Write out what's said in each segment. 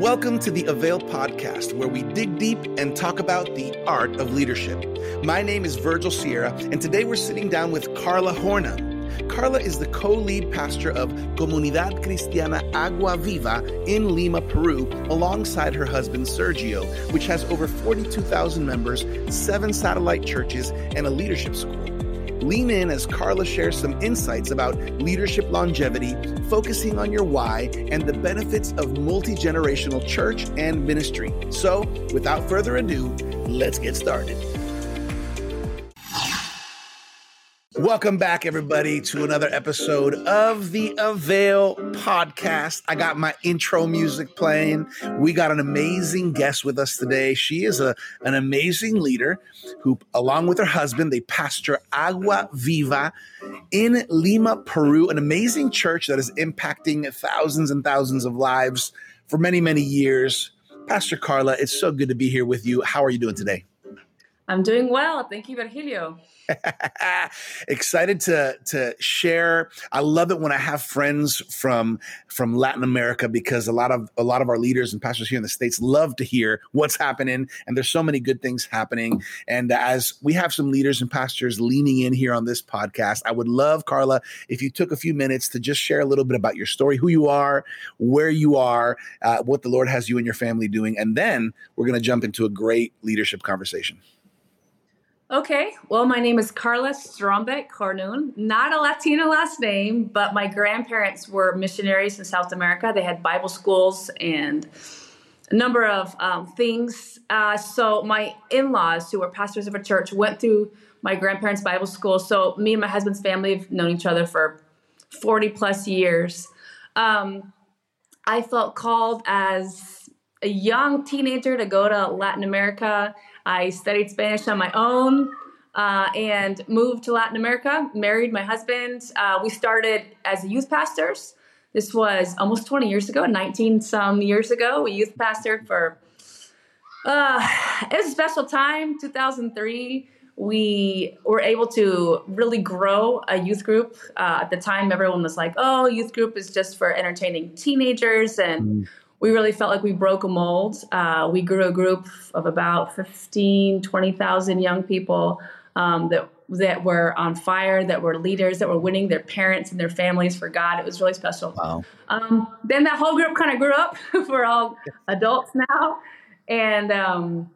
Welcome to the Avail podcast, where we dig deep and talk about the art of leadership. My name is Virgil Sierra, and today we're sitting down with Carla Hornung. Carla is the co lead pastor of Comunidad Cristiana Agua Viva in Lima, Peru, alongside her husband Sergio, which has over 42,000 members, seven satellite churches, and a leadership school. Lean in as Carla shares some insights about leadership longevity, focusing on your why, and the benefits of multi generational church and ministry. So, without further ado, let's get started. Welcome back, everybody, to another episode of the Avail podcast. I got my intro music playing. We got an amazing guest with us today. She is a, an amazing leader who, along with her husband, they pastor Agua Viva in Lima, Peru, an amazing church that is impacting thousands and thousands of lives for many, many years. Pastor Carla, it's so good to be here with you. How are you doing today? I'm doing well. Thank you, Virgilio. Excited to to share. I love it when I have friends from from Latin America because a lot of a lot of our leaders and pastors here in the states love to hear what's happening, and there's so many good things happening. And as we have some leaders and pastors leaning in here on this podcast, I would love Carla if you took a few minutes to just share a little bit about your story, who you are, where you are, uh, what the Lord has you and your family doing, and then we're going to jump into a great leadership conversation. Okay, well, my name is Carla Strombeck Hornung. Not a Latina last name, but my grandparents were missionaries in South America. They had Bible schools and a number of um, things. Uh, so my in-laws, who were pastors of a church, went through my grandparents' Bible school. So me and my husband's family have known each other for 40 plus years. Um, I felt called as a young teenager to go to Latin America I studied Spanish on my own uh, and moved to Latin America, married my husband. Uh, we started as youth pastors. This was almost 20 years ago, 19 some years ago. We youth pastored for, uh, it was a special time, 2003 we were able to really grow a youth group. Uh, at the time, everyone was like, oh, youth group is just for entertaining teenagers. And mm we really felt like we broke a mold. Uh, we grew a group of about 15, 20,000 young people um, that that were on fire, that were leaders, that were winning their parents and their families for God. It was really special. Wow. Um, then that whole group kind of grew up. we're all adults now, and um,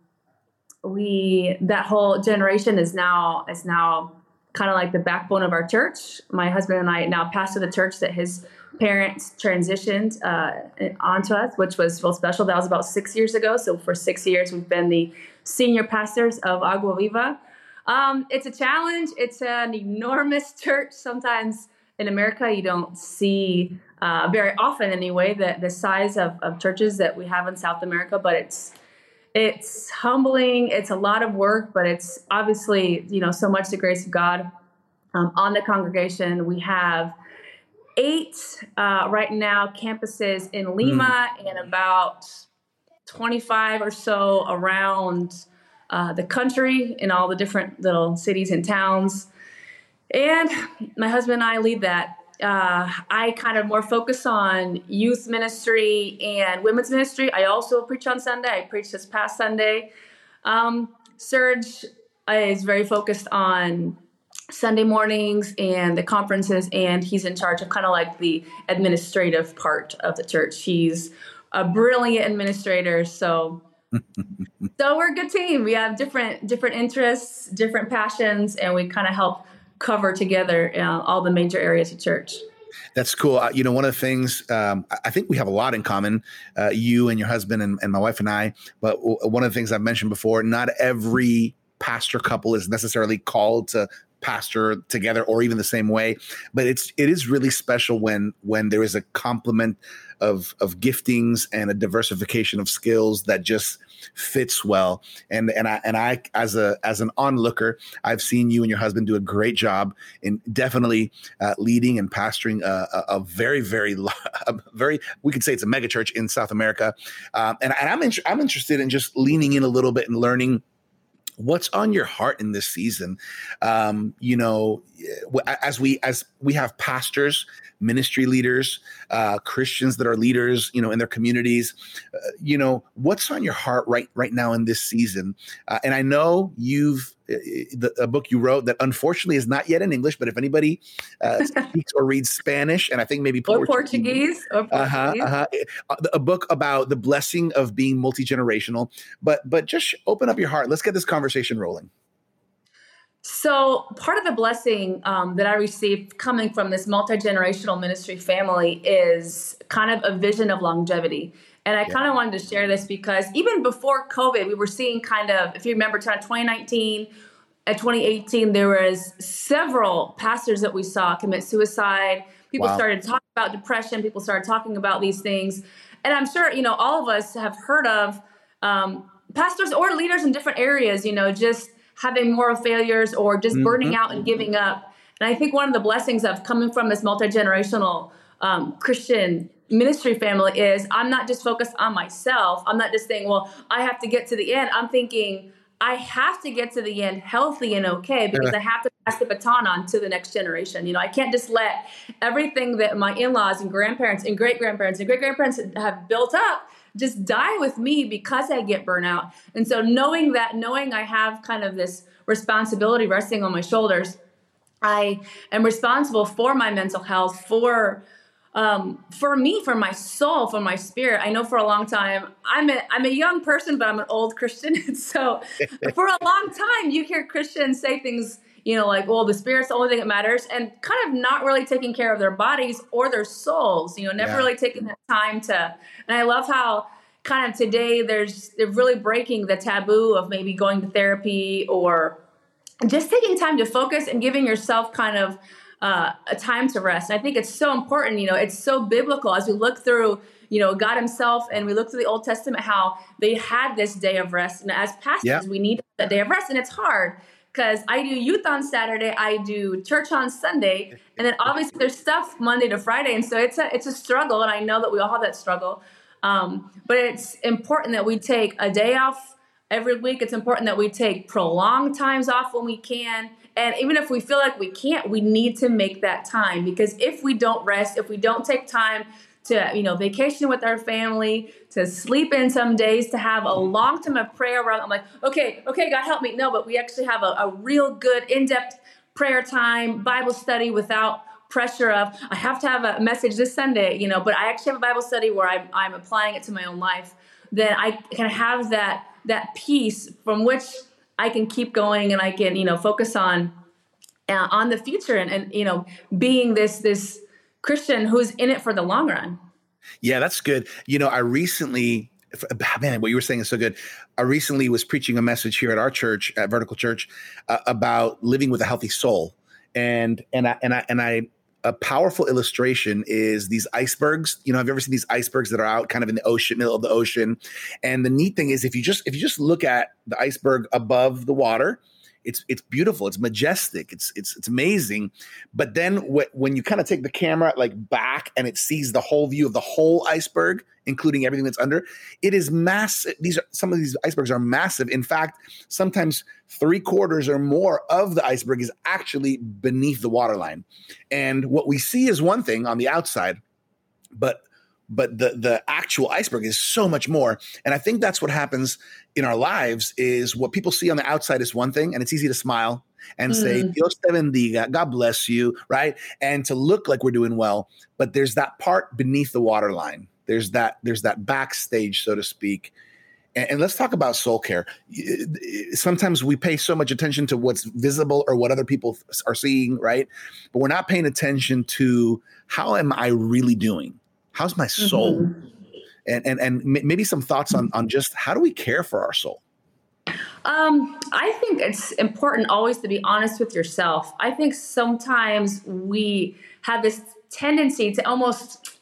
we that whole generation is now is now kind of like the backbone of our church. My husband and I now pastor the church that his parents transitioned uh, onto us, which was real special. That was about six years ago. So for six years, we've been the senior pastors of Agua Viva. Um, it's a challenge. It's an enormous church. Sometimes in America, you don't see uh, very often, anyway, the the size of, of churches that we have in South America. But it's it's humbling. It's a lot of work, but it's obviously you know so much the grace of God um, on the congregation. We have eight uh, right now campuses in Lima mm. and about 25 or so around uh, the country in all the different little cities and towns. And my husband and I lead that. Uh, I kind of more focus on youth ministry and women's ministry. I also preach on Sunday. I preached this past Sunday. Um, Serge is very focused on Sunday mornings and the conferences, and he's in charge of kind of like the administrative part of the church. He's a brilliant administrator, so so we're a good team. We have different different interests, different passions, and we kind of help cover together uh, all the major areas of church. That's cool. Uh, you know, one of the things um, I think we have a lot in common, uh, you and your husband and, and my wife and I. But w- one of the things I've mentioned before, not every pastor couple is necessarily called to pastor together or even the same way. But it's it is really special when when there is a complement of of giftings and a diversification of skills that just fits well. And and I and I as a as an onlooker I've seen you and your husband do a great job in definitely uh, leading and pastoring a, a, a very very a very we could say it's a mega church in South America. Um, and, and I'm in, I'm interested in just leaning in a little bit and learning what's on your heart in this season? Um, you know as we as we have pastors ministry leaders uh, christians that are leaders you know in their communities uh, you know what's on your heart right right now in this season? Uh, and i know you've a book you wrote that unfortunately is not yet in English, but if anybody uh, speaks or reads Spanish, and I think maybe or Portuguese, or uh-huh, Portuguese. Uh-huh, uh-huh. a book about the blessing of being multi generational. But but just open up your heart. Let's get this conversation rolling. So, part of the blessing um, that I received coming from this multi generational ministry family is kind of a vision of longevity. And I yeah. kind of wanted to share this because even before COVID, we were seeing kind of, if you remember, 2019, at 2018, there was several pastors that we saw commit suicide. People wow. started talking about depression. People started talking about these things. And I'm sure, you know, all of us have heard of um, pastors or leaders in different areas, you know, just having moral failures or just mm-hmm. burning out and giving up. And I think one of the blessings of coming from this multi generational um, Christian ministry family is I'm not just focused on myself. I'm not just saying, well, I have to get to the end. I'm thinking, I have to get to the end healthy and okay because yeah. I have to pass the baton on to the next generation. You know, I can't just let everything that my in-laws and grandparents and great grandparents and great grandparents have built up just die with me because I get burnout. And so knowing that, knowing I have kind of this responsibility resting on my shoulders, I am responsible for my mental health, for um, for me, for my soul, for my spirit. I know for a long time, I'm a, I'm a young person, but I'm an old Christian. so for a long time, you hear Christians say things, you know, like, well, the spirit's the only thing that matters, and kind of not really taking care of their bodies or their souls, you know, never yeah. really taking that time to. And I love how kind of today there's they're really breaking the taboo of maybe going to therapy or just taking time to focus and giving yourself kind of uh, a time to rest. And I think it's so important. You know, it's so biblical as we look through, you know, God Himself and we look through the Old Testament how they had this day of rest. And as pastors, yeah. we need that day of rest, and it's hard because I do youth on Saturday, I do church on Sunday, and then obviously there's stuff Monday to Friday, and so it's a it's a struggle, and I know that we all have that struggle. Um, but it's important that we take a day off every week. It's important that we take prolonged times off when we can and even if we feel like we can't, we need to make that time because if we don't rest, if we don't take time to, you know, vacation with our family, to sleep in some days, to have a long time of prayer around, I'm like, okay, okay, God help me. No, but we actually have a, a real good in-depth prayer time, Bible study without pressure of I have to have a message this Sunday, you know, but I actually have a Bible study where I'm, I'm applying it to my own life. Then I can have that that peace from which I can keep going and I can, you know, focus on uh, on the future and, and you know being this this Christian who's in it for the long run. Yeah, that's good. You know, I recently man, what you were saying is so good. I recently was preaching a message here at our church, at Vertical Church, uh, about living with a healthy soul, and and I and I and I a powerful illustration is these icebergs. You know, have you ever seen these icebergs that are out kind of in the ocean, middle of the ocean? And the neat thing is if you just if you just look at the iceberg above the water, it's it's beautiful, it's majestic, it's it's it's amazing. But then wh- when you kind of take the camera like back and it sees the whole view of the whole iceberg, including everything that's under, it is massive. These are some of these icebergs are massive. In fact, sometimes three quarters or more of the iceberg is actually beneath the waterline. And what we see is one thing on the outside, but but the the actual iceberg is so much more. And i think that's what happens in our lives is what people see on the outside is one thing and it's easy to smile and mm. say dios te bendiga god bless you right? And to look like we're doing well but there's that part beneath the waterline. There's that there's that backstage so to speak. And, and let's talk about soul care. Sometimes we pay so much attention to what's visible or what other people are seeing right? But we're not paying attention to how am i really doing How's my soul? Mm-hmm. And, and and maybe some thoughts on on just how do we care for our soul? Um, I think it's important always to be honest with yourself. I think sometimes we have this tendency to almost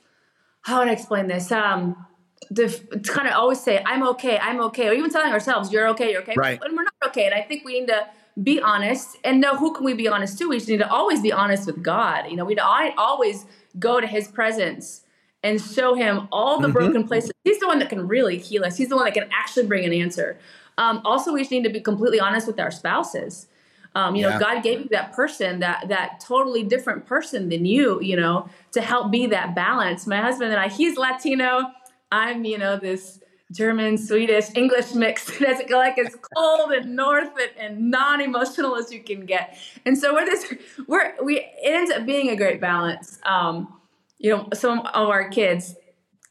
how would I explain this? Um, to, to kind of always say, "I'm okay, I'm okay," or even telling ourselves, "You're okay, you're okay," right? And we're not okay. And I think we need to be honest and know who can we be honest to. We just need to always be honest with God. You know, we always go to His presence and show him all the mm-hmm. broken places. He's the one that can really heal us. He's the one that can actually bring an answer. Um, also, we just need to be completely honest with our spouses. Um, you yeah. know, God gave you that person, that that totally different person than you, you know, to help be that balance. My husband and I, he's Latino. I'm, you know, this German, Swedish, English mix that's like as cold and north and, and, non-emotional as you can get. And so we're this we're we it ends up being a great balance. Um, you know, some of our kids,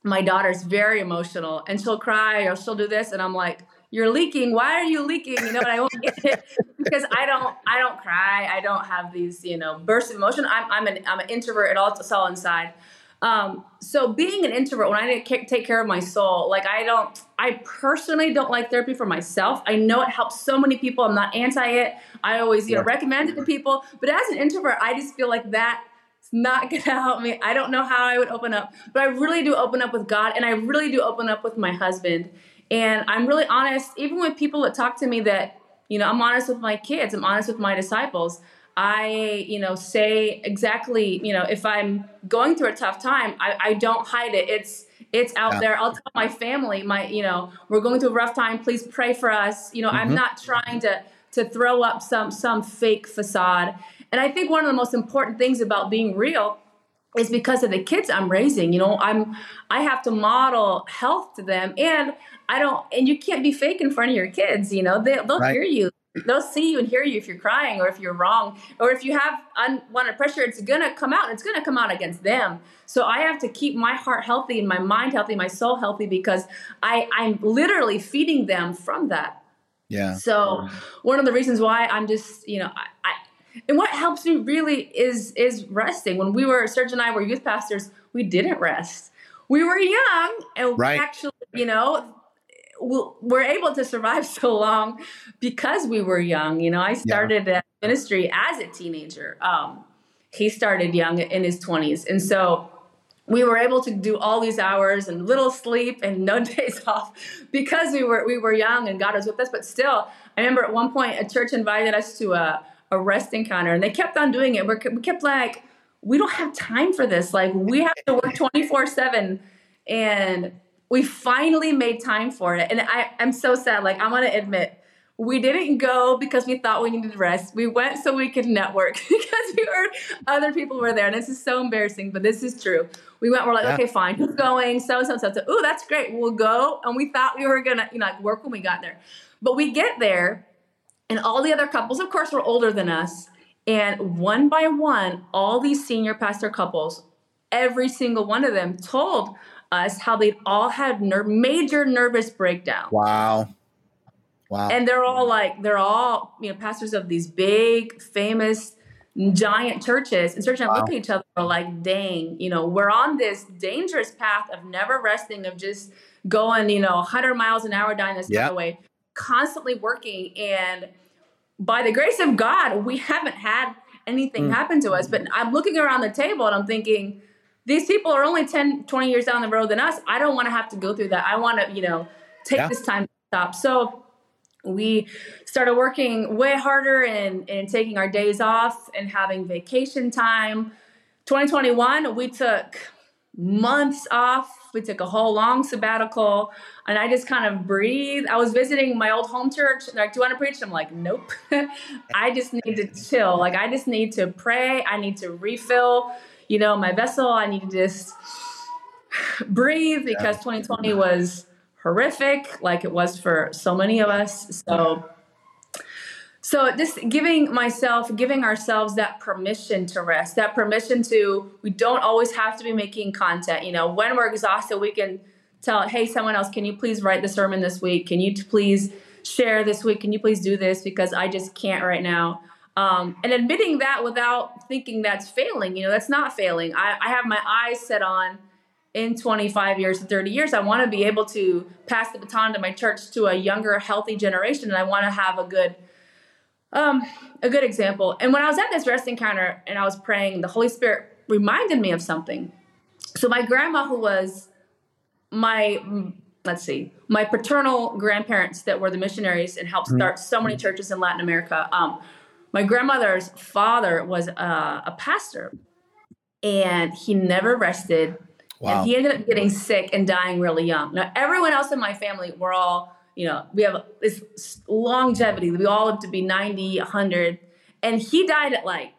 my daughter's very emotional and she'll cry or she'll do this, and I'm like, You're leaking. Why are you leaking? You know, and I won't get it because I don't I don't cry. I don't have these, you know, bursts of emotion. I'm I'm an I'm an introvert, it all it's all inside. Um, so being an introvert, when I take care of my soul, like I don't, I personally don't like therapy for myself. I know it helps so many people. I'm not anti it. I always, you know, recommend it to people. But as an introvert, I just feel like that not going to help me. I don't know how I would open up, but I really do open up with God and I really do open up with my husband. And I'm really honest, even with people that talk to me that, you know, I'm honest with my kids, I'm honest with my disciples. I, you know, say exactly, you know, if I'm going through a tough time, I, I don't hide it. It's it's out yeah. there. I'll tell my family, my, you know, we're going through a rough time. Please pray for us. You know, mm-hmm. I'm not trying to to throw up some some fake facade. And I think one of the most important things about being real is because of the kids I'm raising. You know, I'm I have to model health to them, and I don't. And you can't be fake in front of your kids. You know, they, they'll right. hear you they'll see you and hear you if you're crying or if you're wrong or if you have unwanted pressure it's gonna come out and it's gonna come out against them so i have to keep my heart healthy and my mind healthy my soul healthy because i i'm literally feeding them from that yeah so one of the reasons why i'm just you know I, I and what helps me really is is resting when we were serge and i were youth pastors we didn't rest we were young and right. actually you know we're able to survive so long because we were young. You know, I started yeah. ministry as a teenager. Um, he started young in his 20s. And so we were able to do all these hours and little sleep and no days off because we were we were young and God was with us. But still, I remember at one point a church invited us to a, a rest encounter and they kept on doing it. We're, we kept like, we don't have time for this. Like we have to work 24 seven and we finally made time for it. And I, I'm so sad. Like, I want to admit, we didn't go because we thought we needed rest. We went so we could network because we heard other people were there. And this is so embarrassing, but this is true. We went, we're like, yeah. okay, fine, who's going? So, so, so, so. Ooh, that's great. We'll go. And we thought we were going to, you know, like work when we got there. But we get there, and all the other couples, of course, were older than us. And one by one, all these senior pastor couples, every single one of them told us how they all had ner- major nervous breakdown. Wow. Wow. And they're all like, they're all, you know, pastors of these big, famous, giant churches. And searching wow. look at each other like, dang, you know, we're on this dangerous path of never resting, of just going, you know, 100 miles an hour down this yep. highway, constantly working. And by the grace of God, we haven't had anything mm. happen to us. But I'm looking around the table and I'm thinking, these people are only 10, 20 years down the road than us. I don't want to have to go through that. I want to, you know, take yeah. this time to stop. So we started working way harder and, and taking our days off and having vacation time. 2021, we took months off. We took a whole long sabbatical and I just kind of breathed. I was visiting my old home church. They're like, Do you want to preach? I'm like, Nope. I just need to chill. Like, I just need to pray. I need to refill you know, my vessel. I need to just breathe because 2020 was horrific, like it was for so many of us. So, so just giving myself, giving ourselves that permission to rest, that permission to, we don't always have to be making content. You know, when we're exhausted, we can tell, hey, someone else, can you please write the sermon this week? Can you please share this week? Can you please do this? Because I just can't right now. Um, and admitting that without thinking that's failing, you know, that's not failing. I, I have my eyes set on in 25 years to 30 years, I want to be able to pass the baton to my church to a younger, healthy generation, and I want to have a good, um, a good example. And when I was at this rest encounter and I was praying, the Holy Spirit reminded me of something. So my grandma, who was my let's see, my paternal grandparents that were the missionaries and helped mm-hmm. start so many churches in Latin America. Um, my grandmother's father was a, a pastor, and he never rested. Wow. And he ended up getting sick and dying really young. Now, everyone else in my family, we're all, you know, we have this longevity. We all live to be 90, 100. And he died at like,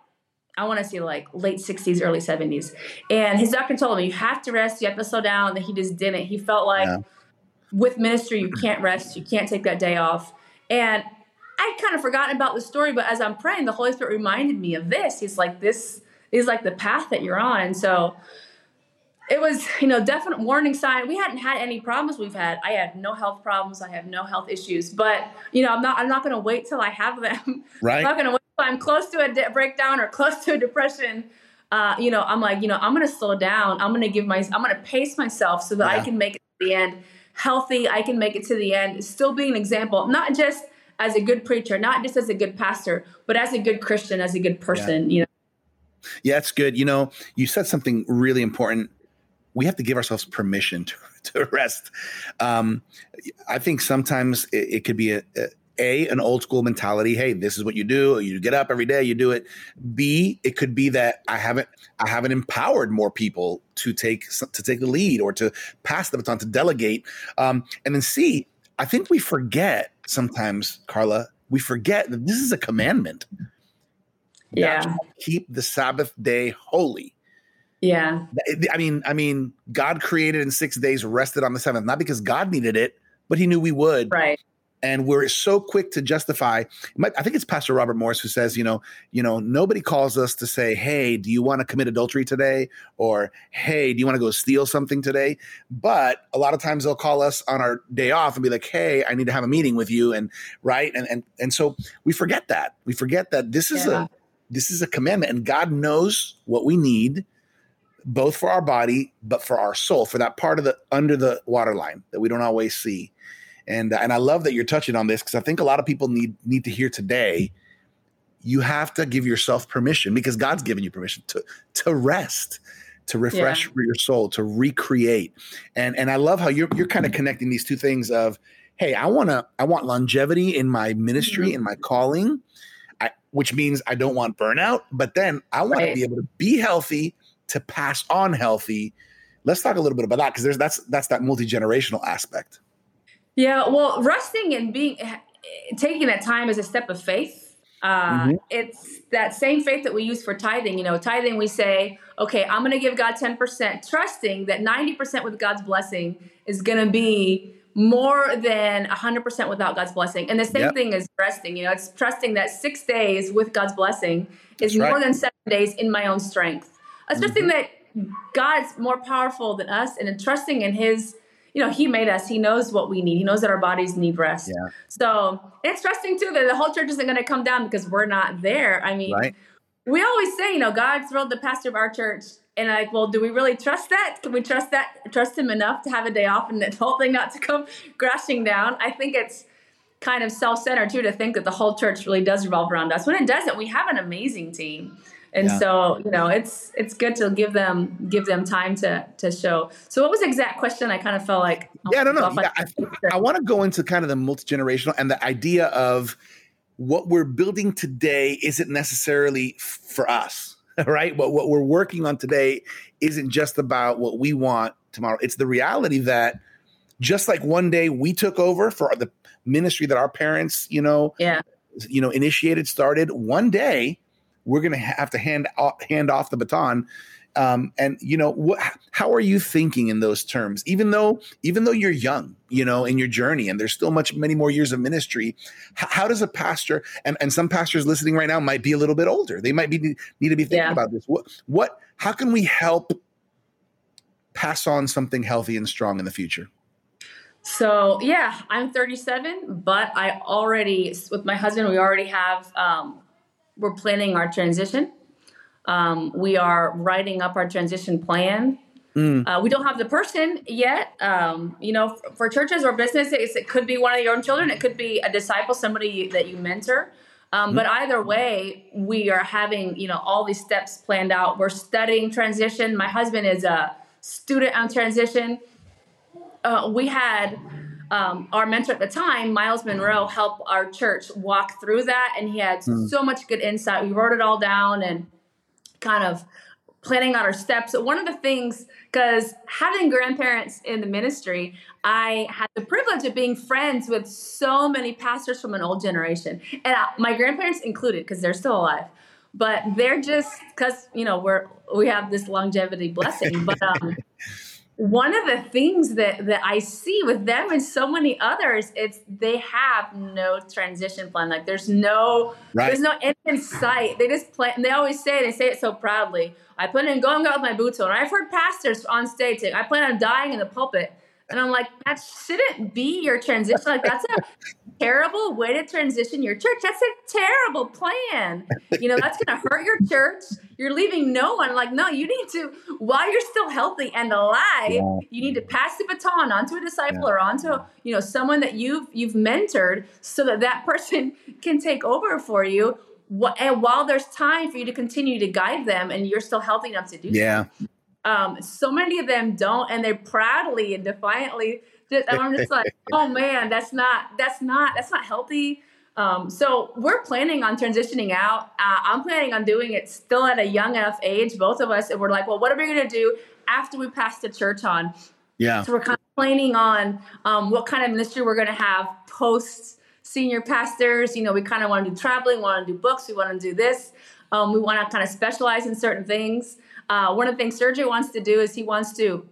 I want to say like late 60s, early 70s. And his doctor told him, you have to rest, you have to slow down. And he just didn't. He felt like yeah. with ministry, you can't rest, you can't take that day off. And I'd kind of forgotten about the story, but as I'm praying, the Holy Spirit reminded me of this. He's like, this is like the path that you're on. And so it was, you know, definite warning sign. We hadn't had any problems we've had. I had no health problems. I have no health issues. But you know, I'm not. I'm not going to wait till I have them. Right. I'm not going to wait till I'm close to a de- breakdown or close to a depression. Uh, you know, I'm like, you know, I'm going to slow down. I'm going to give my. I'm going to pace myself so that yeah. I can make it to the end healthy. I can make it to the end. Still be an example, not just as a good preacher, not just as a good pastor, but as a good Christian, as a good person. Yeah. You know. Yeah, it's good. You know, you said something really important we have to give ourselves permission to, to rest. Um, I think sometimes it, it could be a, a, a an old school mentality. Hey, this is what you do. You get up every day, you do it. B, it could be that I haven't I haven't empowered more people to take to take the lead or to pass the baton to delegate. Um, and then C, I think we forget sometimes, Carla. We forget that this is a commandment. Yeah. Keep the Sabbath day holy. Yeah. I mean, I mean, God created in six days, rested on the seventh, not because God needed it, but He knew we would. Right. And we're so quick to justify. I think it's Pastor Robert Morris who says, you know, you know, nobody calls us to say, "Hey, do you want to commit adultery today?" or "Hey, do you want to go steal something today?" But a lot of times they'll call us on our day off and be like, "Hey, I need to have a meeting with you," and right, and and and so we forget that. We forget that this is yeah. a this is a commandment, and God knows what we need both for our body, but for our soul, for that part of the under the waterline that we don't always see. And and I love that you're touching on this because I think a lot of people need need to hear today. You have to give yourself permission because God's given you permission to to rest, to refresh yeah. your soul, to recreate. And and I love how you're you're kind of connecting these two things of, hey, I want to I want longevity in my ministry mm-hmm. in my calling. I, which means I don't want burnout, but then I want right. to be able to be healthy to pass on healthy. Let's talk a little bit about that because there's that's that's that multi generational aspect. Yeah, well, resting and being taking that time is a step of faith. Uh, mm-hmm. It's that same faith that we use for tithing. You know, tithing, we say, okay, I'm going to give God 10%, trusting that 90% with God's blessing is going to be more than 100% without God's blessing. And the same yep. thing is resting. You know, it's trusting that six days with God's blessing is more than seven days in my own strength. It's trusting mm-hmm. that God's more powerful than us and trusting in His, you know, He made us. He knows what we need. He knows that our bodies need rest. Yeah. So it's trusting too that the whole church isn't going to come down because we're not there. I mean, right. we always say, you know, God thrilled the pastor of our church. And like, well, do we really trust that? Can we trust that? Trust him enough to have a day off and the whole thing not to come crashing down? I think it's kind of self-centered too to think that the whole church really does revolve around us. When it doesn't, we have an amazing team and yeah. so you know it's it's good to give them give them time to to show. So what was the exact question? I kind of felt like yeah i don't yeah, i, I want to go into kind of the multi-generational and the idea of what we're building today isn't necessarily for us right? What, what we're working on today isn't just about what we want tomorrow. It's the reality that just like one day we took over for the ministry that our parents you know yeah. you know initiated started one day we're going to have to hand off, hand off the baton. Um, and you know, what, how are you thinking in those terms? Even though, even though you're young, you know, in your journey, and there's still much, many more years of ministry. How, how does a pastor, and, and some pastors listening right now might be a little bit older. They might be need to be thinking yeah. about this. What, what, how can we help pass on something healthy and strong in the future? So yeah, I'm 37, but I already with my husband we already have um, we're planning our transition. Um, we are writing up our transition plan. Mm. Uh, we don't have the person yet. Um, you know, for, for churches or businesses, it could be one of your own children. It could be a disciple, somebody you, that you mentor. Um, mm. But either way, we are having you know all these steps planned out. We're studying transition. My husband is a student on transition. Uh, we had um, our mentor at the time, Myles Munroe, helped our church walk through that, and he had mm. so much good insight. We wrote it all down and kind of planning on our steps. One of the things, because having grandparents in the ministry, I had the privilege of being friends with so many pastors from an old generation, and I, my grandparents included, because they're still alive. But they're just because you know we're we have this longevity blessing. But um, one of the things that that I see with them and so many others, it's they have no transition plan. Like there's no right. there's no end in sight. They just plan. They always say they say it so proudly. I plan on going out with my boots on. I've heard pastors on stage say, I plan on dying in the pulpit. And I'm like, that shouldn't be your transition. Like, that's a terrible way to transition your church. That's a terrible plan. You know, that's going to hurt your church. You're leaving no one. Like, no, you need to, while you're still healthy and alive, yeah. you need to pass the baton onto a disciple yeah. or onto, you know, someone that you've you've mentored, so that that person can take over for you and while there's time for you to continue to guide them and you're still healthy enough to do yeah so. um, so many of them don't and they proudly and defiantly just, i'm just like oh man that's not that's not that's not healthy um, so we're planning on transitioning out uh, i'm planning on doing it still at a young enough age both of us and we're like well what are we going to do after we pass the church on yeah so we're kind of planning on um, what kind of ministry we're going to have post senior pastors. You know, we kind of want to do traveling, want to do books, we want to do this. Um, we want to kind of specialize in certain things. Uh, one of the things Sergio wants to do is he wants to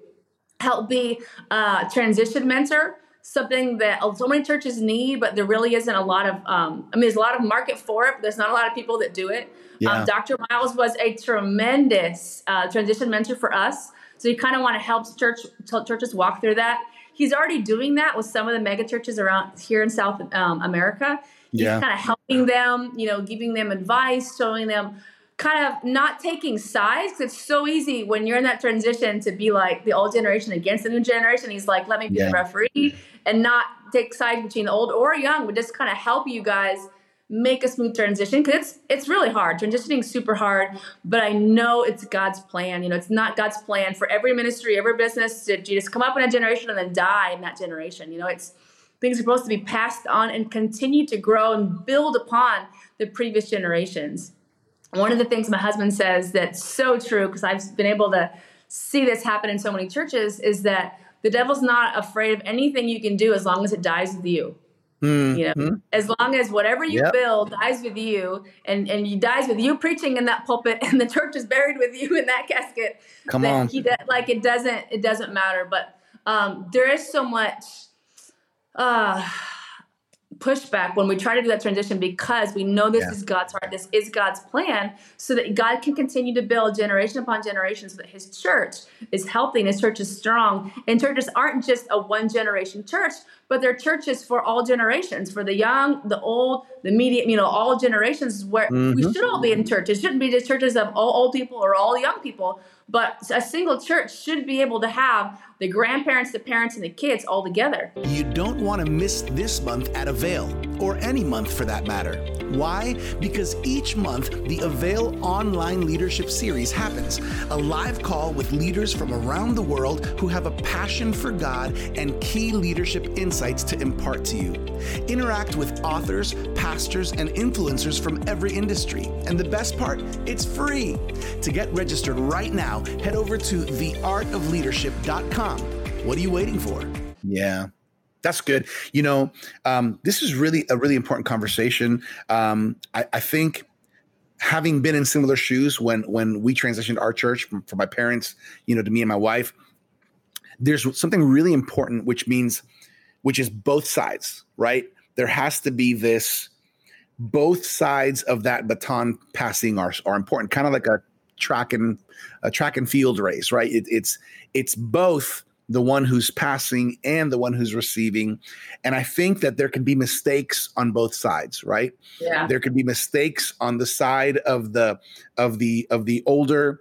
help be a transition mentor something that so many churches need, but there really isn't a lot of. Um, I mean, there's a lot of market for it, but there's not a lot of people that do it. Um, yeah. Um, Dr. Myles was a tremendous uh, transition mentor for us, so you kind of want to help church churches walk through that. He's already doing that with some of the mega churches around here in South um, America. He's yeah. kind of helping them, you know, giving them advice, showing them kind of not taking sides. because It's so easy when you're in that transition to be like the old generation against the new generation. He's like, let me be yeah. the referee and not take sides between the old or young, but just kind of help you guys make a smooth transition because it's it's really hard transitioning super hard but i know it's god's plan you know it's not god's plan for every ministry every business to just come up in a generation and then die in that generation you know it's things are supposed to be passed on and continue to grow and build upon the previous generations one of the things my husband says that's so true because i've been able to see this happen in so many churches is that the devil's not afraid of anything you can do as long as it dies with you Mm-hmm. You know, as long as whatever you yep. build dies with you, and and you dies with you preaching in that pulpit, and the church is buried with you in that casket. Come on, he like it doesn't it doesn't matter. But um, there is so much. Uh, pushback when we try to do that transition because we know this yeah. is God's heart, this is God's plan, so that God can continue to build generation upon generation so that His church is healthy and His church is strong. And churches aren't just a one generation church, but they're churches for all generations, for the young, the old, the medium, you know, all generations where mm-hmm. we should all be in church. It shouldn't be just churches of all old people or all young people, but a single church should be able to have the grandparents, the parents, and the kids all together. You don't want to miss this month at Avail, or any month for that matter. Why? Because each month, the Avail Online Leadership Series happens a live call with leaders from around the world who have a passion for God and key leadership insights to impart to you. Interact with authors, pastors, and influencers from every industry. And the best part, it's free. To get registered right now, head over to theartofleadership.com. What are you waiting for? Yeah. That's good. You know, um, this is really a really important conversation. Um, I, I, think having been in similar shoes when when we transitioned our church from, from my parents, you know, to me and my wife, there's something really important, which means, which is both sides, right? There has to be this. Both sides of that baton passing are are important, kind of like a track and a track and field race, right? It, it's it's both the one who's passing and the one who's receiving, and I think that there can be mistakes on both sides, right? Yeah. There could be mistakes on the side of the of the of the older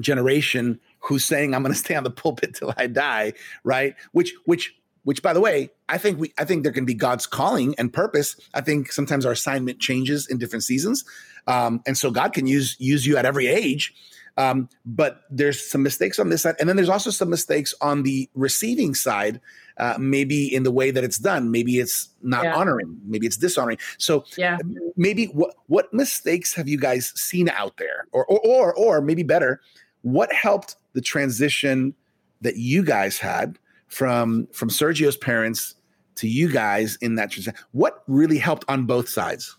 generation who's saying I'm going to stay on the pulpit till I die, right? Which which which by the way i think we i think there can be god's calling and purpose i think sometimes our assignment changes in different seasons um, and so God can use use you at every age. Um, but there's some mistakes on this side, and then there's also some mistakes on the receiving side. Uh, maybe in the way that it's done, maybe it's not yeah. honoring, maybe it's dishonoring. So, yeah, maybe what what mistakes have you guys seen out there, or or or, or maybe better, what helped the transition that you guys had from from Sergio's parents to you guys in that transition? What really helped on both sides?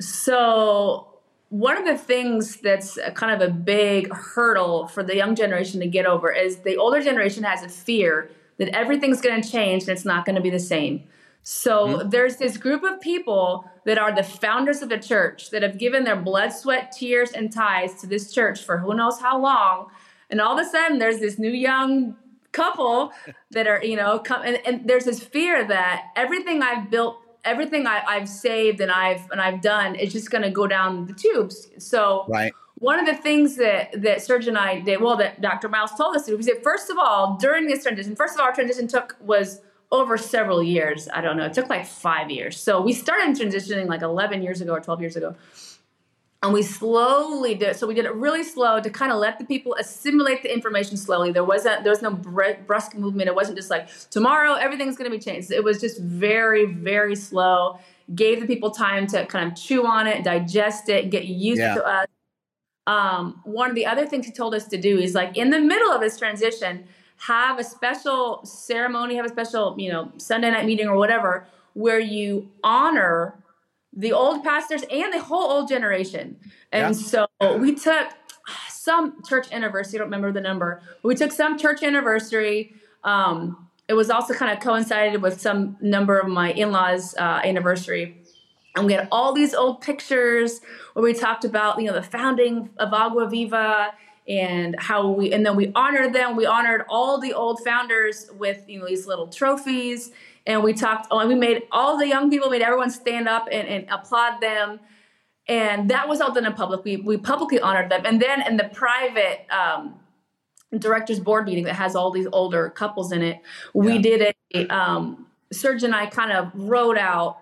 So one of the things that's kind of a big hurdle for the young generation to get over is the older generation has a fear that everything's going to change and it's not going to be the same. So mm-hmm. there's this group of people that are the founders of the church that have given their blood, sweat, tears, and ties to this church for who knows how long. And all of a sudden, there's this new young couple that are, you know, come and, and there's this fear that everything I've built, everything I, I've saved and I've and I've done is just going to go down the tubes. So right. One of the things that that Serge and I did, well, that Dr. Myles told us to do, was that first of all, during this transition, first of all, our transition took was over several years. I don't know. It took like five years. So we started transitioning like 11 years ago or 12 years ago. And we slowly did. So we did it really slow to kind of let the people assimilate the information slowly. There wasn't there was no brusque movement. It wasn't just like tomorrow everything's going to be changed. It was just very very slow. Gave the people time to kind of chew on it, digest it, get used yeah. to us. Um, one of the other things he told us to do is like in the middle of this transition, have a special ceremony, have a special, you know, Sunday night meeting or whatever, where you honor the old pastors and the whole old generation. And yeah. so we took some church anniversary, I don't remember the number, we took some church anniversary. Um, it was also kind of coincided with some number of my in-laws uh, anniversary and we had all these old pictures where we talked about you know the founding of agua viva and how we and then we honored them we honored all the old founders with you know these little trophies and we talked oh, and we made all the young people made everyone stand up and, and applaud them and that was all done in public we, we publicly honored them and then in the private um, directors board meeting that has all these older couples in it we yeah. did a um, serge and i kind of wrote out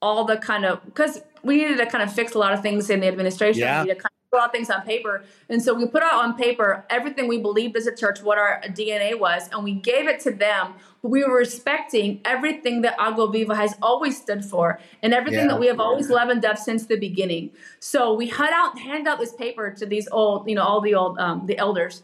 all the kind of because we needed to kind of fix a lot of things in the administration yeah. we needed to kind put out things on paper. And so we put out on paper everything we believed as a church, what our DNA was, and we gave it to them. But we were respecting everything that Agua Viva has always stood for and everything yeah. that we have always loved and up since the beginning. So we had out handed out this paper to these old, you know, all the old um, the elders,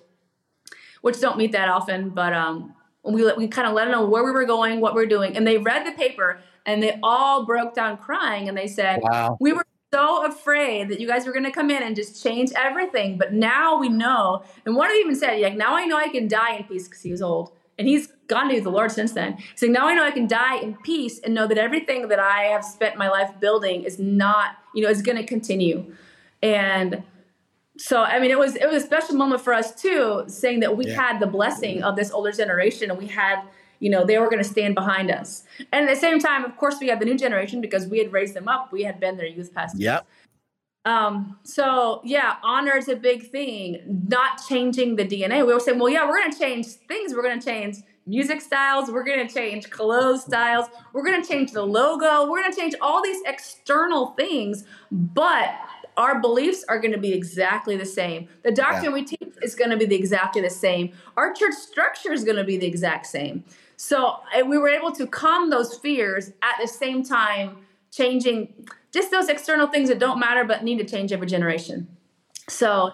which don't meet that often, but um we we kind of let them know where we were going, what we we're doing, and they read the paper and they all broke down crying and they said, wow. "We were so afraid that you guys were going to come in and just change everything. But now we know. And one of them even said, like, now I know I can die in peace because he was old. And he's gone to the Lord since then. So now I know I can die in peace and know that everything that I have spent my life building is not, you know, is going to continue. And so I mean, it was it was a special moment for us too, saying that we yeah. had the blessing of this older generation, and we had you know they were going to stand behind us and at the same time of course we had the new generation because we had raised them up we had been their youth pastors yep um, so yeah, honor is a big thing. Not changing the DNA. We were saying, well, yeah, we're gonna change things. We're gonna change music styles. We're gonna change clothes styles. We're gonna change the logo. We're gonna change all these external things, but our beliefs are going to be exactly the same. The doctrine yeah. we teach is going to be the exactly the same. Our church structure is going to be the exact same. So we were able to calm those fears at the same time, changing just those external things that don't matter but need to change every generation. So,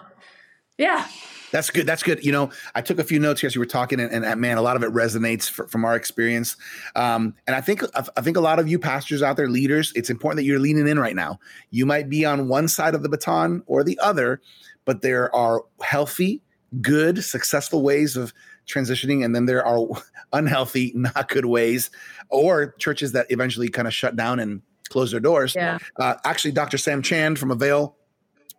yeah. That's good. That's good. You know, I took a few notes here as you were talking, and, and man, a lot of it resonates for, from our experience. Um, and I think I think a lot of you pastors out there, leaders, it's important that you're leaning in right now. You might be on one side of the baton or the other, but there are healthy, good, successful ways of transitioning, and then there are unhealthy, not good ways, or churches that eventually kind of shut down and close their doors. Yeah. Uh, actually, Dr. Sam Chand from Avail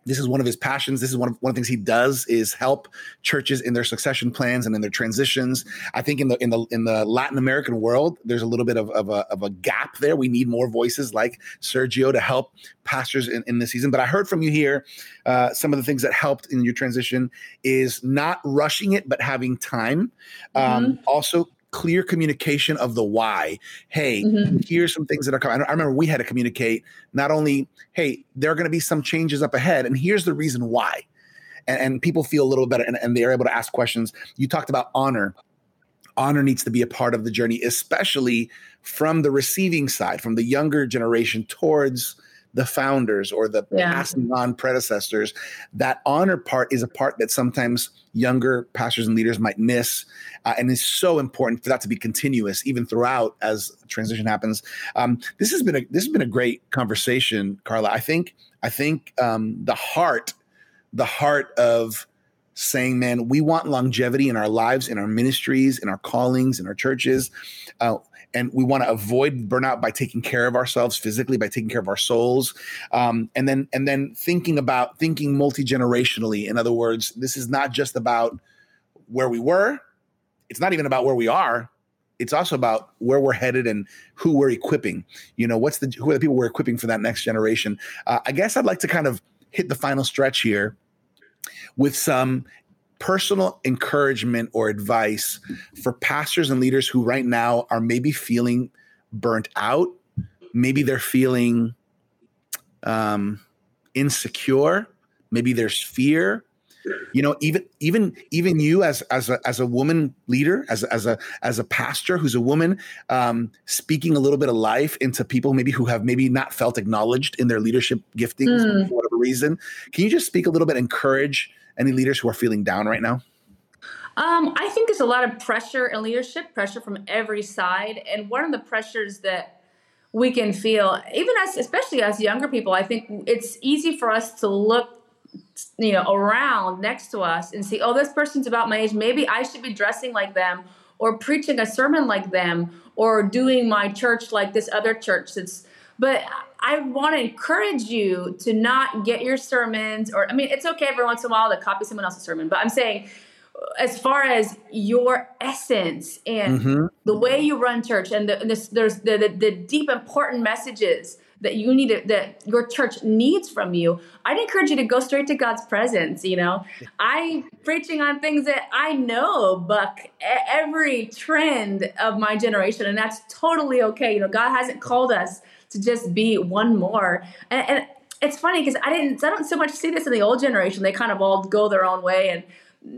this is one of his passions. This is one of one of the things he does is help churches in their succession plans and in their transitions. I think in the in the in the Latin American world, there's a little bit of, of, a, of a gap there. We need more voices like Sergio to help pastors in, in this season. But I heard from you here uh, some of the things that helped in your transition is not rushing it, but having time. Um, mm-hmm. Also clear communication of the why. Hey, mm-hmm. here's some things that are coming. I remember we had to communicate not only, hey, there are going to be some changes up ahead, and here's the reason why. And, and people feel a little better and, and they're able to ask questions. You talked about honor. Honor needs to be a part of the journey, especially from the receiving side, from the younger generation towards the founders or the yeah. passing on predecessors. That honor part is a part that sometimes younger pastors and leaders might miss, uh, and is so important for that to be continuous even throughout as transition happens. Um, this has been a this has been a great conversation, Carla. I think I think um, the heart the heart of saying, man, we want longevity in our lives, in our ministries, in our callings, in our churches. Uh, and we want to avoid burnout by taking care of ourselves physically, by taking care of our souls, um, and then and then thinking about thinking multi generationally. In other words, this is not just about where we were; it's not even about where we are. It's also about where we're headed and who we're equipping. You know, what's the who are the people we're equipping for that next generation? Uh, I guess I'd like to kind of hit the final stretch here with some personal encouragement or advice for pastors and leaders who right now are maybe feeling burnt out maybe they're feeling um, insecure maybe there's fear you know even even even you as as a as a woman leader as as a as a pastor who's a woman um, speaking a little bit of life into people maybe who have maybe not felt acknowledged in their leadership giftings mm. for whatever reason can you just speak a little bit encourage any leaders who are feeling down right now? Um, I think there's a lot of pressure in leadership, pressure from every side, and one of the pressures that we can feel, even as especially as younger people, I think it's easy for us to look you know around next to us and see oh this person's about my age maybe i should be dressing like them or preaching a sermon like them or doing my church like this other church that's but I want to encourage you to not get your sermons, or I mean, it's okay every once in a while to copy someone else's sermon, but I'm saying, as far as your essence and mm-hmm. the way you run church, and, the, and this, there's the, the, the deep, important messages that you need to, that your church needs from you i'd encourage you to go straight to god's presence you know i preaching on things that i know buck every trend of my generation and that's totally okay you know god hasn't called us to just be one more. And, and it's funny because I didn't, I don't so much see this in the old generation. They kind of all go their own way, and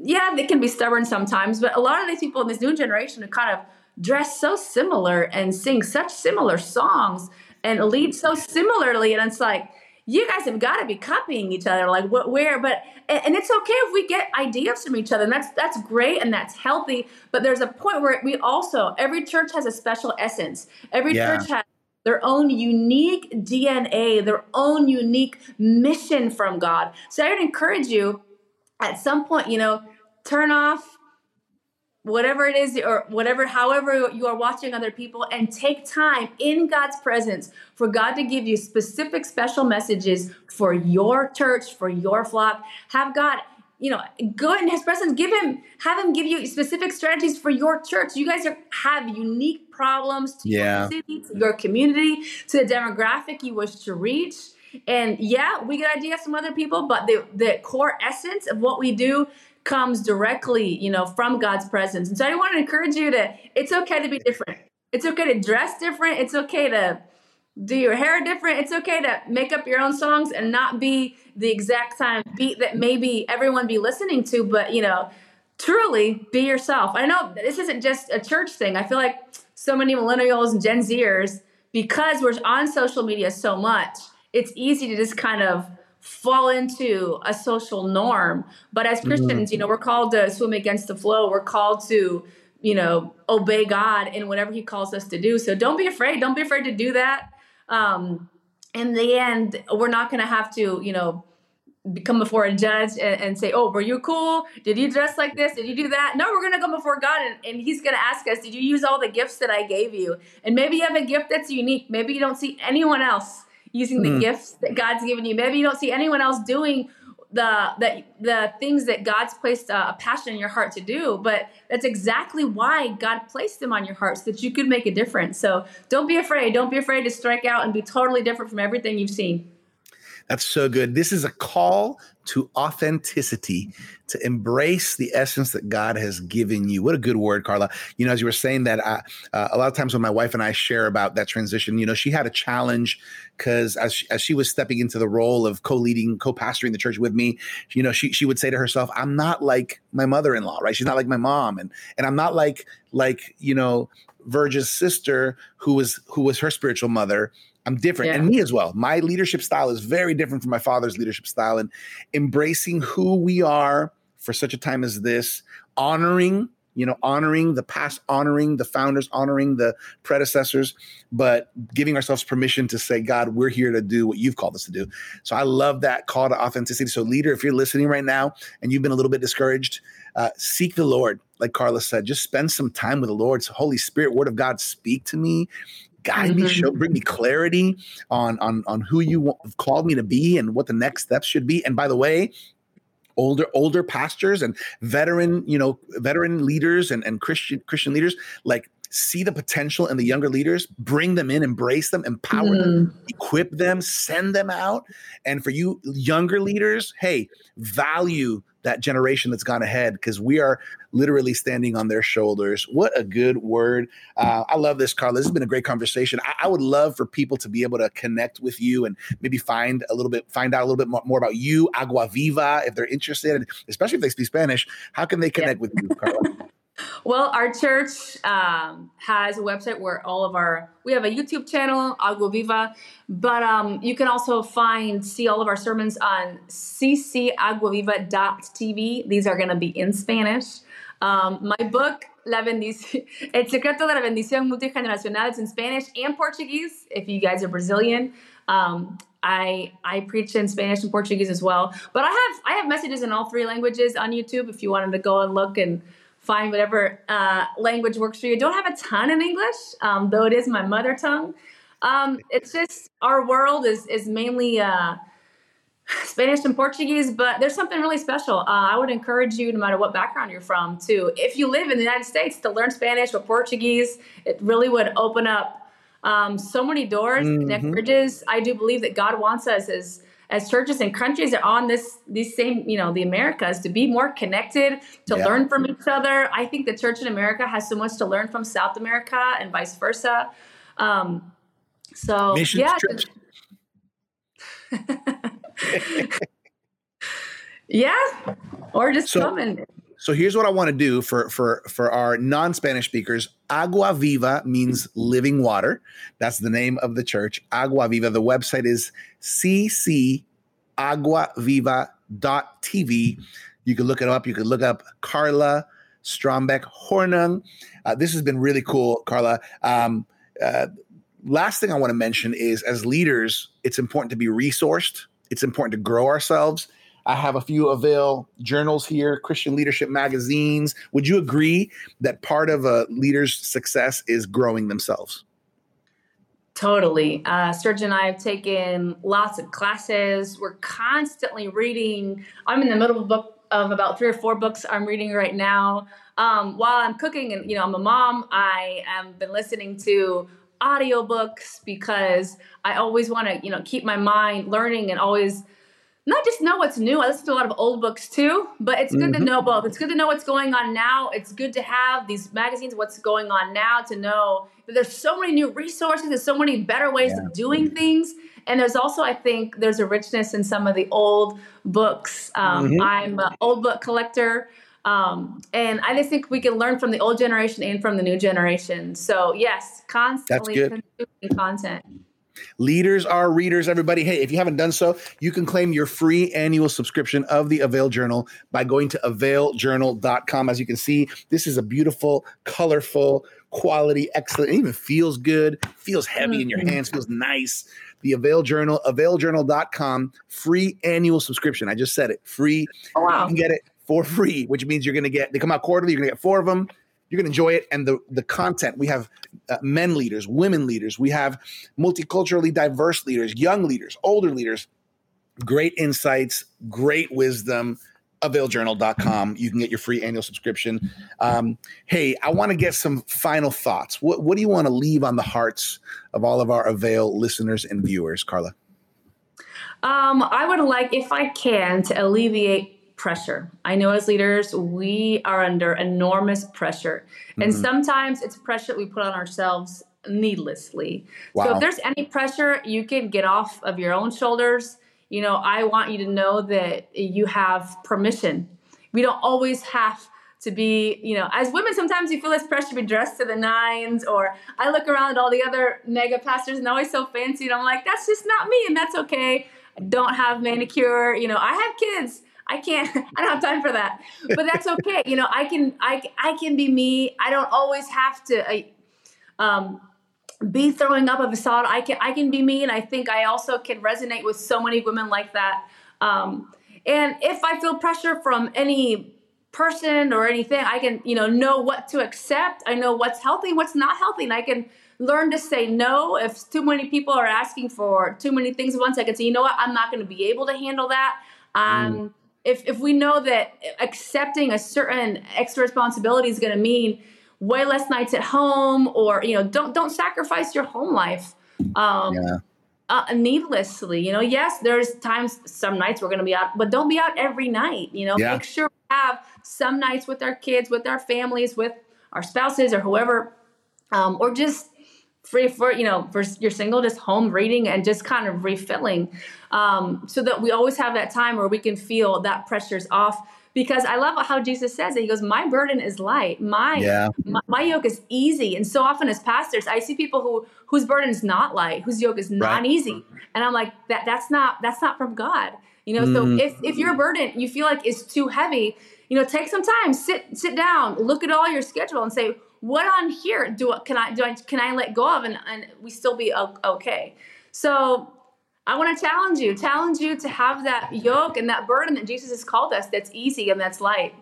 yeah, they can be stubborn sometimes. But a lot of these people in this new generation are kind of dress so similar and sing such similar songs and lead so similarly, and it's like you guys have got to be copying each other like what where but and it's okay if we get ideas from each other and that's that's great and that's healthy but there's a point where we also every church has a special essence every yeah. church has their own unique DNA, their own unique mission from God. So I would encourage you at some point, you know, turn off whatever it is or whatever however you are watching other people and take time in God's presence for God to give you specific special messages for your church, for your flock. Have God you know, go in his presence, give him, have him give you specific strategies for your church. You guys are, have unique problems to yeah. your city, to your community, to the demographic you wish to reach. And yeah, we get ideas from other people, but the, the core essence of what we do comes directly, you know, from God's presence. And so I want to encourage you to, it's okay to be different. It's okay to dress different. It's okay to do your hair different. It's okay to make up your own songs and not be the exact time beat that maybe everyone be listening to, but you know, truly be yourself. I know this isn't just a church thing. I feel like so many millennials and Gen Zers, because we're on social media so much, it's easy to just kind of fall into a social norm. But as mm-hmm. Christians, mm-hmm. you know, we're called to swim against the flow. We're called to, you know, obey God in whatever He calls us to do. So don't be afraid. Don't be afraid to do that um, in the end, we're not going to have to, you know, come before a judge and, and, say, "Oh, were you cool? Did you dress like this? Did you do that?" No, we're going to come before God, and, and He's going to ask us, "Did you use all the gifts that I gave you?" And maybe you have a gift that's unique. Maybe you don't see anyone else using the mm. gifts that God's given you. Maybe you don't see anyone else doing the the the things that God's placed a, a, passion in your heart to do, but that's exactly why God placed them on your heart so that you could make a difference. So don't be afraid. Don't be afraid to strike out and be totally different from everything you've seen. That's so good. This is a call to authenticity, to embrace the essence that God has given you. What a good word, Carla. You know, as you were saying that, uh, uh, a lot of times when my wife and I share about that transition, you know, she had a challenge because as she, as she was stepping into the role of co-leading, co-pastoring the church with me, you know, she she would say to herself, "I'm not like my mother-in-law, right? She's not like my mom, and and I'm not like like you know Verge's sister, who was who was her spiritual mother. I'm different, yeah. and me as well. My leadership style is very different from my father's leadership style, and embracing who we are for such a time as this, honoring you know, honoring the past, honoring the founders, honoring the predecessors, but giving ourselves permission to say, God, we're here to do what you've called us to do. So I love that call to authenticity. So, leader, if you're listening right now and you've been a little bit discouraged, uh, seek the Lord. Like Carla said, just spend some time with the Lord. So, Holy Spirit, Word of God, speak to me guide me, show, mm-hmm. bring me clarity on on on who you have called me to be and what the next steps should be. And by the way, older older pastors and veteran you know veteran leaders and, and christian christian leaders like see the potential in the younger leaders bring them in embrace them empower mm. them equip them send them out and for you younger leaders hey value that generation that's gone ahead because we are literally standing on their shoulders. What a good word. Uh, I love this, Carla. This has been a great conversation. I, I, would love for people to be able to connect with you and maybe find a little bit, find out a little bit more, more about you, Agua Viva, if they're interested, especially if they speak Spanish. How can they connect yeah. with you, Carla? Well, our church um, has a website where all of our we have a YouTube channel, Agua Viva, but um, you can also find see all of our sermons on ccaguaviva.tv. These are going to be in Spanish. Um, my book, La Bendición, El Secreto de la Bendición Multigeneracional, it's in Spanish and Portuguese. If you guys are Brazilian, um, I I preach in Spanish and Portuguese as well. But I have I have messages in all three languages on YouTube. If you wanted to go and look and find whatever uh, language works for you. I don't have a ton in English, um, though it is my mother tongue. Um, it's just our world is is mainly uh, Spanish and Portuguese, but there's something really special. Uh, I would encourage you, no matter what background you're from, to if you live in the United States, to learn Spanish or Portuguese. It really would open up um, so many doors, mm-hmm. connect bridges. I do believe that God wants us as as churches and countries are on this these same you know the americas to be more connected to yeah. learn from each other. I think the church in america has so much to learn from south america and vice versa. Um, so Missions yeah yeah or just so, coming so here's what I want to do for for for our non-Spanish speakers. Agua Viva means living water. That's the name of the church. Agua Viva. The website is ccaguaviva.tv. You can look it up. You can look up Carla Strombeck Hornung. Uh, this has been really cool, Carla. Um, uh, last thing I want to mention is as leaders, it's important to be resourced. It's important to grow ourselves I have a few Avail journals here, Christian leadership magazines. Would you agree that part of a leader's success is growing themselves? Totally. Uh, Sergio and I have taken lots of classes. We're constantly reading. I'm in the middle of a book of about three or four books I'm reading right now. Um, while I'm cooking, and you know, I'm a mom. I have been listening to audiobooks because I always want to, you know, keep my mind learning and always not just know what's new. I listen to a lot of old books too, but it's good mm-hmm. to know both. It's good to know what's going on now. It's good to have these magazines, what's going on now, to know that there's so many new resources, there's so many better ways yeah. of doing things. And there's also, I think, there's a richness in some of the old books. Um, mm-hmm. I'm an old book collector. Um, and I just think we can learn from the old generation and from the new generation. So, yes, constantly consuming content. Leaders are readers, everybody. Hey, if you haven't done so, you can claim your free annual subscription of the Avail Journal by going to availjournal.com. As you can see, this is a beautiful, colorful, quality, excellent. It even feels good, feels heavy in your mm-hmm. hands, feels nice. The Avail Journal, availjournal.com, free annual subscription. I just said it, free. Oh, wow. You can get it for free, which means you're going to get, they come out quarterly, you're going to get four of them you're going to enjoy it. And the, the content, we have uh, men leaders, women leaders, we have multiculturally diverse leaders, young leaders, older leaders, great insights, great wisdom. Availjournal.com. You can get your free annual subscription. Um, hey, I want to get some final thoughts. What, what do you want to leave on the hearts of all of our Avail listeners and viewers, Carla? Um, I would like, if I can, to alleviate pressure. I know as leaders, we are under enormous pressure. And mm-hmm. sometimes it's pressure we put on ourselves needlessly. Wow. So if there's any pressure, you can get off of your own shoulders. You know, I want you to know that you have permission. We don't always have to be, you know, as women, sometimes you feel this pressure to be dressed to the nines, or I look around at all the other mega pastors and they're always so fancy, and I'm like, that's just not me, and that's okay. I don't have manicure, you know, I have kids. I can't, I don't have time for that, but that's okay. you know, I can, I, I can be me. I don't always have to, I, um, be throwing up a facade. I can, I can be me. And I think I also can resonate with so many women like that. Um, and if I feel pressure from any person or anything, I can, you know, know what to accept. I know what's healthy, what's not healthy, and I can learn to say no. If too many people are asking for too many things at once, I can say, you know what, I'm not going to be able to handle that. Um, mm. If if we know that accepting a certain extra responsibility is going to mean way less nights at home, or you know, don't don't sacrifice your home life. Um, yeah uh, needlessly. You know, yes, there's times some nights we're going to be out, but don't be out every night. You know, yeah. make sure we have some nights with our kids, with our families, with our spouses or whoever, um, or just free for you know for you're single just home reading and just kind of refilling um, so that we always have that time where we can feel that pressure's off because I love how Jesus says it. He goes, "My burden is light. My, yeah. my, my yoke is easy." And so often as pastors, I see people who whose burden is not light, whose yoke is not right. easy, and I'm like, "That that's not that's not from God." You know, mm. so if if your burden you feel like is too heavy, you know, take some time, sit sit down, look at all your schedule, and say, "What on here do can I do I can I let go of?" And and we still be okay. So I want to challenge you, challenge you to have that yoke and that burden that Jesus has called us that's easy and that's light.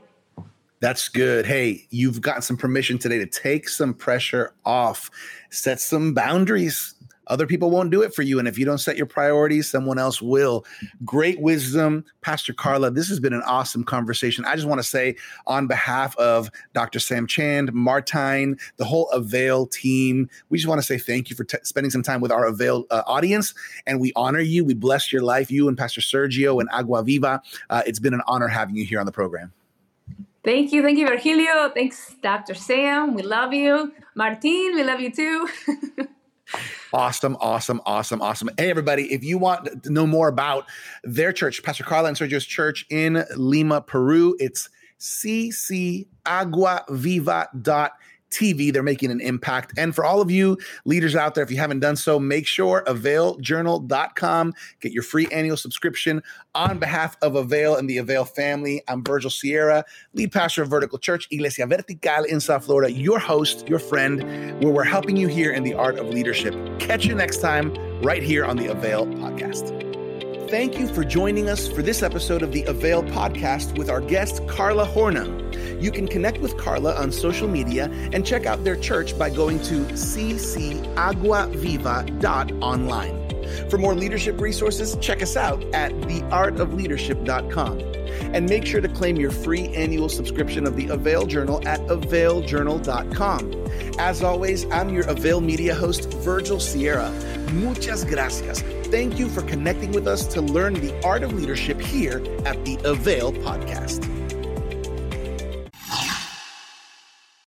That's good. Hey, you've got some permission today to take some pressure off, set some boundaries, other people won't do it for you. And if you don't set your priorities, someone else will. Great wisdom, Pastor Carla. This has been an awesome conversation. I just want to say, on behalf of Dr. Sam Chand, Martijn, the whole Avail team, we just want to say thank you for t- spending some time with our Avail uh, audience. And we honor you. We bless your life, you and Pastor Sergio and Agua Viva. Uh, it's been an honor having you here on the program. Thank you. Thank you, Virgilio. Thanks, Dr. Sam. We love you. Martijn, we love you too. Awesome, awesome, awesome, awesome. Hey, everybody, if you want to know more about their church, Pastor Carla and Sergio's church in Lima, Peru, it's ccaguaviva.com TV. They're making an impact. And for all of you leaders out there, if you haven't done so, make sure availjournal.com, get your free annual subscription. On behalf of Avail and the Avail family, I'm Virgil Sierra, lead pastor of Vertical Church, Iglesia Vertical in South Florida, your host, your friend, where we're helping you here in the art of leadership. Catch you next time right here on the Avail podcast. Thank you for joining us for this episode of the Avail podcast with our guest, Carla Hornung. You can connect with Carla on social media and check out their church by going to ccaguaviva.online. For more leadership resources, check us out at theartofleadership.com. And make sure to claim your free annual subscription of the Avail Journal at availjournal.com. As always, I'm your Avail Media host, Virgil Sierra. Muchas gracias. Thank you for connecting with us to learn the art of leadership here at the Avail Podcast.